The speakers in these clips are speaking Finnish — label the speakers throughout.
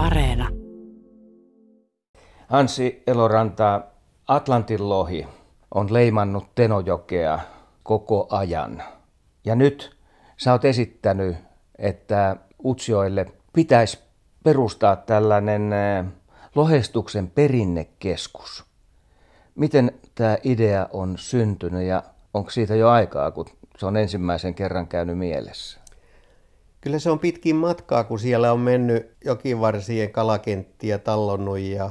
Speaker 1: Areena.
Speaker 2: Hansi Eloranta, Atlantin lohi on leimannut Tenojokea koko ajan. Ja nyt sä oot esittänyt, että Utsioille pitäisi perustaa tällainen eh, lohestuksen perinnekeskus. Miten tämä idea on syntynyt ja onko siitä jo aikaa, kun se on ensimmäisen kerran käynyt mielessä?
Speaker 3: Kyllä se on pitkin matkaa, kun siellä on mennyt jokivarsien kalakenttiä tallonnut ja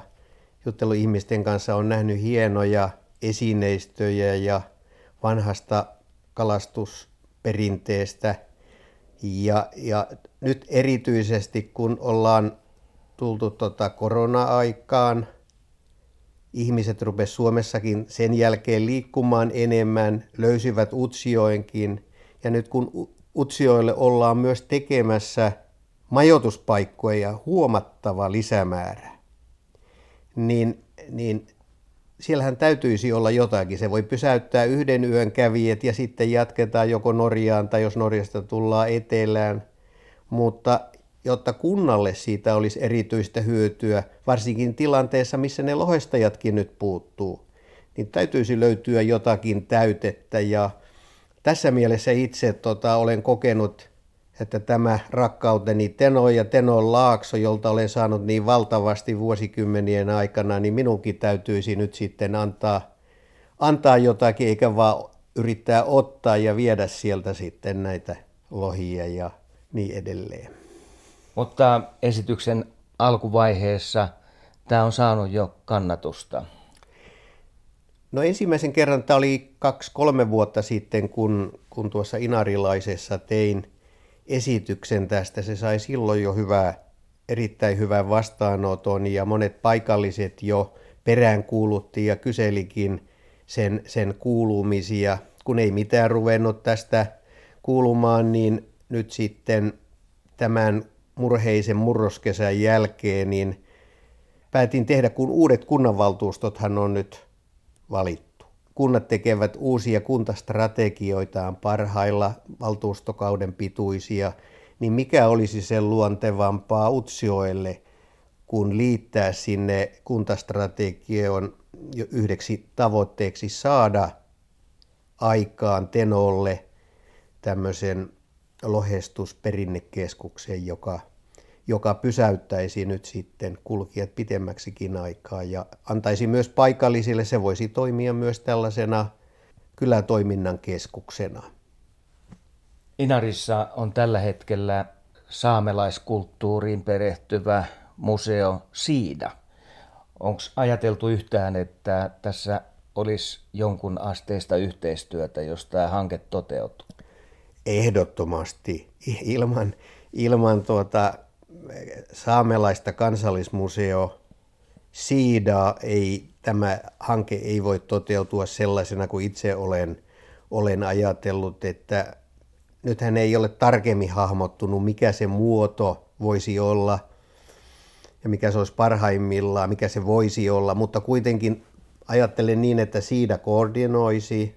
Speaker 3: juttellut ihmisten kanssa, on nähnyt hienoja esineistöjä ja vanhasta kalastusperinteestä. Ja, ja nyt erityisesti kun ollaan tultu tota korona-aikaan, ihmiset rupesivat Suomessakin sen jälkeen liikkumaan enemmän, löysivät Utsioinkin. Ja nyt kun Utsioille ollaan myös tekemässä majoituspaikkoja huomattava lisämäärä, niin, niin siellähän täytyisi olla jotakin. Se voi pysäyttää yhden yön kävijät ja sitten jatketaan joko Norjaan tai jos Norjasta tullaan etelään. Mutta jotta kunnalle siitä olisi erityistä hyötyä, varsinkin tilanteessa, missä ne lohestajatkin nyt puuttuu, niin täytyisi löytyä jotakin täytettä. Ja tässä mielessä itse tota, olen kokenut, että tämä rakkauteni Teno ja Tenon Laakso, jolta olen saanut niin valtavasti vuosikymmenien aikana, niin minunkin täytyisi nyt sitten antaa, antaa jotakin, eikä vaan yrittää ottaa ja viedä sieltä sitten näitä lohia ja niin edelleen.
Speaker 2: Mutta esityksen alkuvaiheessa tämä on saanut jo kannatusta.
Speaker 3: No ensimmäisen kerran tämä oli kaksi-kolme vuotta sitten, kun, kun tuossa Inarilaisessa tein esityksen tästä. Se sai silloin jo hyvää, erittäin hyvän vastaanoton ja monet paikalliset jo peräänkuulutti ja kyselikin sen, sen kuulumisia. Kun ei mitään ruvennut tästä kuulumaan, niin nyt sitten tämän murheisen murroskesän jälkeen, niin päätin tehdä, kun uudet kunnanvaltuustothan on nyt valittu. Kunnat tekevät uusia kuntastrategioitaan parhailla valtuustokauden pituisia, niin mikä olisi sen luontevampaa Utsioille, kun liittää sinne kuntastrategioon yhdeksi tavoitteeksi saada aikaan Tenolle tämmöisen lohestusperinnekeskuksen, joka joka pysäyttäisi nyt sitten kulkijat pitemmäksikin aikaa ja antaisi myös paikallisille, se voisi toimia myös tällaisena kylätoiminnan keskuksena.
Speaker 2: Inarissa on tällä hetkellä saamelaiskulttuuriin perehtyvä museo Siida. Onko ajateltu yhtään, että tässä olisi jonkun asteista yhteistyötä, jos tämä hanke toteutuu?
Speaker 3: Ehdottomasti. Ilman, ilman tuota saamelaista kansallismuseo Siidaa ei, tämä hanke ei voi toteutua sellaisena kuin itse olen, olen ajatellut, että nythän ei ole tarkemmin hahmottunut, mikä se muoto voisi olla ja mikä se olisi parhaimmillaan, mikä se voisi olla, mutta kuitenkin ajattelen niin, että Siida koordinoisi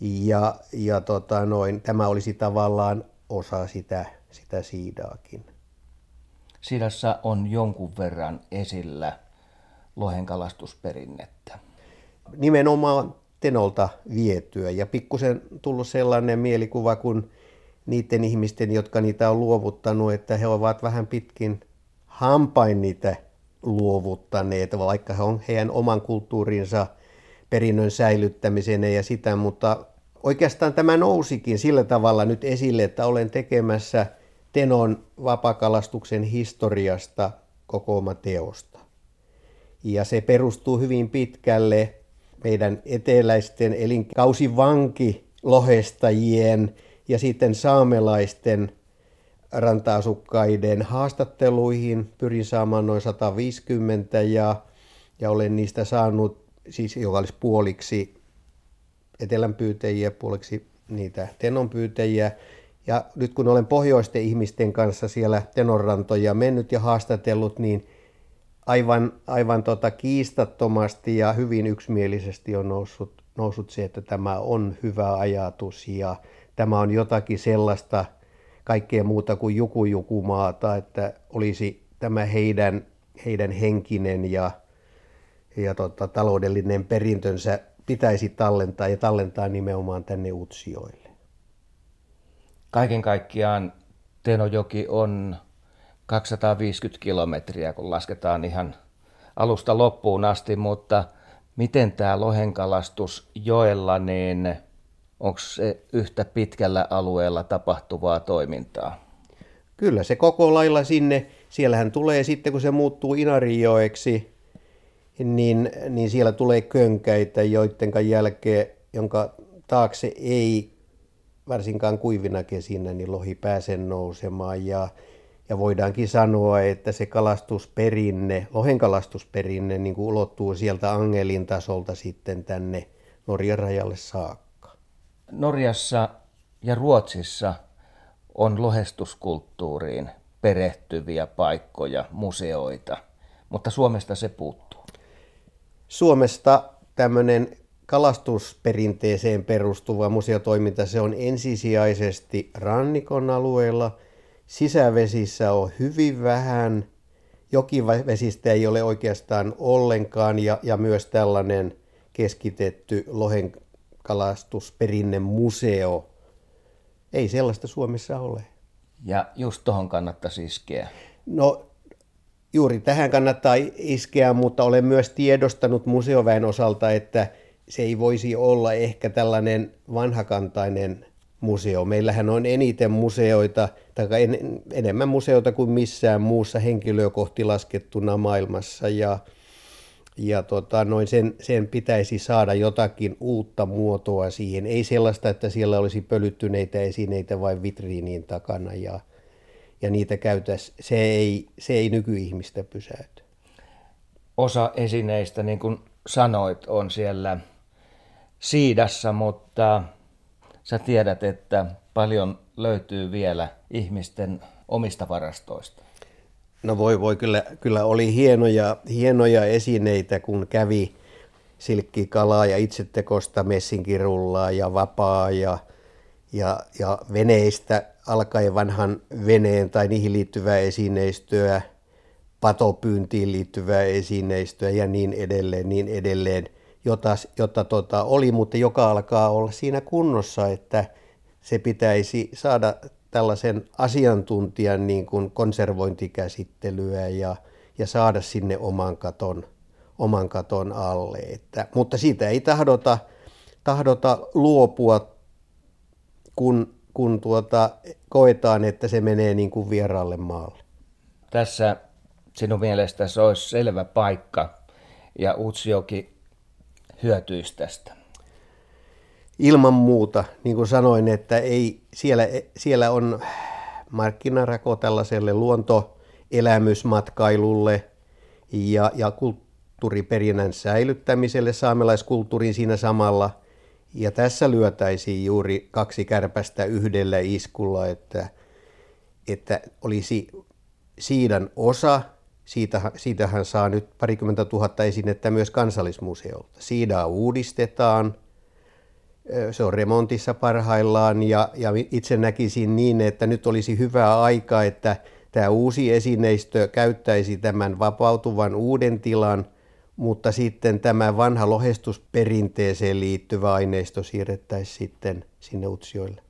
Speaker 3: ja, ja tota noin, tämä olisi tavallaan osa sitä sitä siidaakin.
Speaker 2: Siidassa on jonkun verran esillä lohenkalastusperinnettä.
Speaker 3: Nimenomaan Tenolta vietyä ja pikkusen tullut sellainen mielikuva kuin niiden ihmisten, jotka niitä on luovuttanut, että he ovat vähän pitkin hampain niitä luovuttaneet, vaikka he on heidän oman kulttuurinsa perinnön säilyttämisen ja sitä, mutta oikeastaan tämä nousikin sillä tavalla nyt esille, että olen tekemässä – Tenon vapakalastuksen historiasta teosta. Ja se perustuu hyvin pitkälle meidän eteläisten elinkausivanki lohestajien ja sitten saamelaisten ranta-asukkaiden haastatteluihin. Pyrin saamaan noin 150 ja, ja olen niistä saanut, siis joka olisi puoliksi etelänpyytäjiä, puoliksi niitä tenonpyytäjiä. Ja nyt kun olen pohjoisten ihmisten kanssa siellä Tenorrantoja mennyt ja haastatellut, niin aivan, aivan tota kiistattomasti ja hyvin yksimielisesti on noussut, noussut se, että tämä on hyvä ajatus ja tämä on jotakin sellaista kaikkea muuta kuin jukujukumaata, että olisi tämä heidän, heidän henkinen ja, ja tota, taloudellinen perintönsä pitäisi tallentaa ja tallentaa nimenomaan tänne Utsioille.
Speaker 2: Kaiken kaikkiaan Tenojoki on 250 kilometriä, kun lasketaan ihan alusta loppuun asti, mutta miten tämä lohenkalastus joella, niin onko se yhtä pitkällä alueella tapahtuvaa toimintaa?
Speaker 3: Kyllä se koko lailla sinne, siellähän tulee sitten kun se muuttuu Inarijoeksi, niin, niin siellä tulee könkäitä, joiden jälkeen, jonka taakse ei varsinkaan kuivina kesinä, niin lohi pääse nousemaan ja, ja voidaankin sanoa, että se kalastusperinne, lohen kalastusperinne niin kuin ulottuu sieltä Angelin tasolta sitten tänne Norjan rajalle saakka.
Speaker 2: Norjassa ja Ruotsissa on lohestuskulttuuriin perehtyviä paikkoja, museoita, mutta Suomesta se puuttuu.
Speaker 3: Suomesta tämmöinen kalastusperinteeseen perustuva museotoiminta, se on ensisijaisesti rannikon alueella. Sisävesissä on hyvin vähän, jokivesistä ei ole oikeastaan ollenkaan ja, ja myös tällainen keskitetty lohen kalastusperinnemuseo. Ei sellaista Suomessa ole.
Speaker 2: Ja just tuohon kannattaisi iskeä.
Speaker 3: No juuri tähän kannattaa iskeä, mutta olen myös tiedostanut museoväen osalta, että se ei voisi olla ehkä tällainen vanhakantainen museo. Meillähän on eniten museoita, tai en, enemmän museoita kuin missään muussa henkilöä kohti laskettuna maailmassa, ja, ja tota, noin sen, sen pitäisi saada jotakin uutta muotoa siihen. Ei sellaista, että siellä olisi pölyttyneitä esineitä vain vitriinin takana, ja, ja niitä käytäisiin. Se ei, se ei nykyihmistä pysäytä.
Speaker 2: Osa esineistä, niin kuin sanoit, on siellä siidassa, mutta sä tiedät, että paljon löytyy vielä ihmisten omista varastoista.
Speaker 3: No voi voi, kyllä, kyllä oli hienoja, hienoja esineitä, kun kävi silkkikalaa ja itsetekosta messinkirullaa ja vapaa ja, ja, ja veneistä alkaen vanhan veneen tai niihin liittyvää esineistöä, patopyyntiin liittyvää esineistöä ja niin edelleen, niin edelleen – jota, jota tota, oli, mutta joka alkaa olla siinä kunnossa, että se pitäisi saada tällaisen asiantuntijan niin kuin konservointikäsittelyä ja, ja saada sinne oman katon, oman katon alle. Että, mutta siitä ei tahdota, tahdota luopua, kun, kun tuota, koetaan, että se menee niin kuin vieraalle maalle.
Speaker 2: Tässä sinun mielestäsi olisi selvä paikka ja Utsjoki hyötyisi tästä?
Speaker 3: Ilman muuta, niin kuin sanoin, että ei, siellä, siellä on markkinarako tällaiselle luontoelämysmatkailulle ja, ja kulttuuriperinnän säilyttämiselle, saamelaiskulttuurin siinä samalla. Ja tässä lyötäisiin juuri kaksi kärpästä yhdellä iskulla, että, että olisi siidan osa siitä, siitähän saa nyt parikymmentä tuhatta esinettä myös kansallismuseolta. Siidaa uudistetaan, se on remontissa parhaillaan ja, ja itse näkisin niin, että nyt olisi hyvä aika, että tämä uusi esineistö käyttäisi tämän vapautuvan uuden tilan, mutta sitten tämä vanha lohestusperinteeseen liittyvä aineisto siirrettäisiin sitten sinne Utsioille.